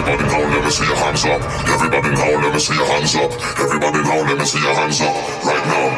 Everybody now, let me see your hands up. Everybody now, let me see your hands up. Everybody now, let me see your hands up. Right now.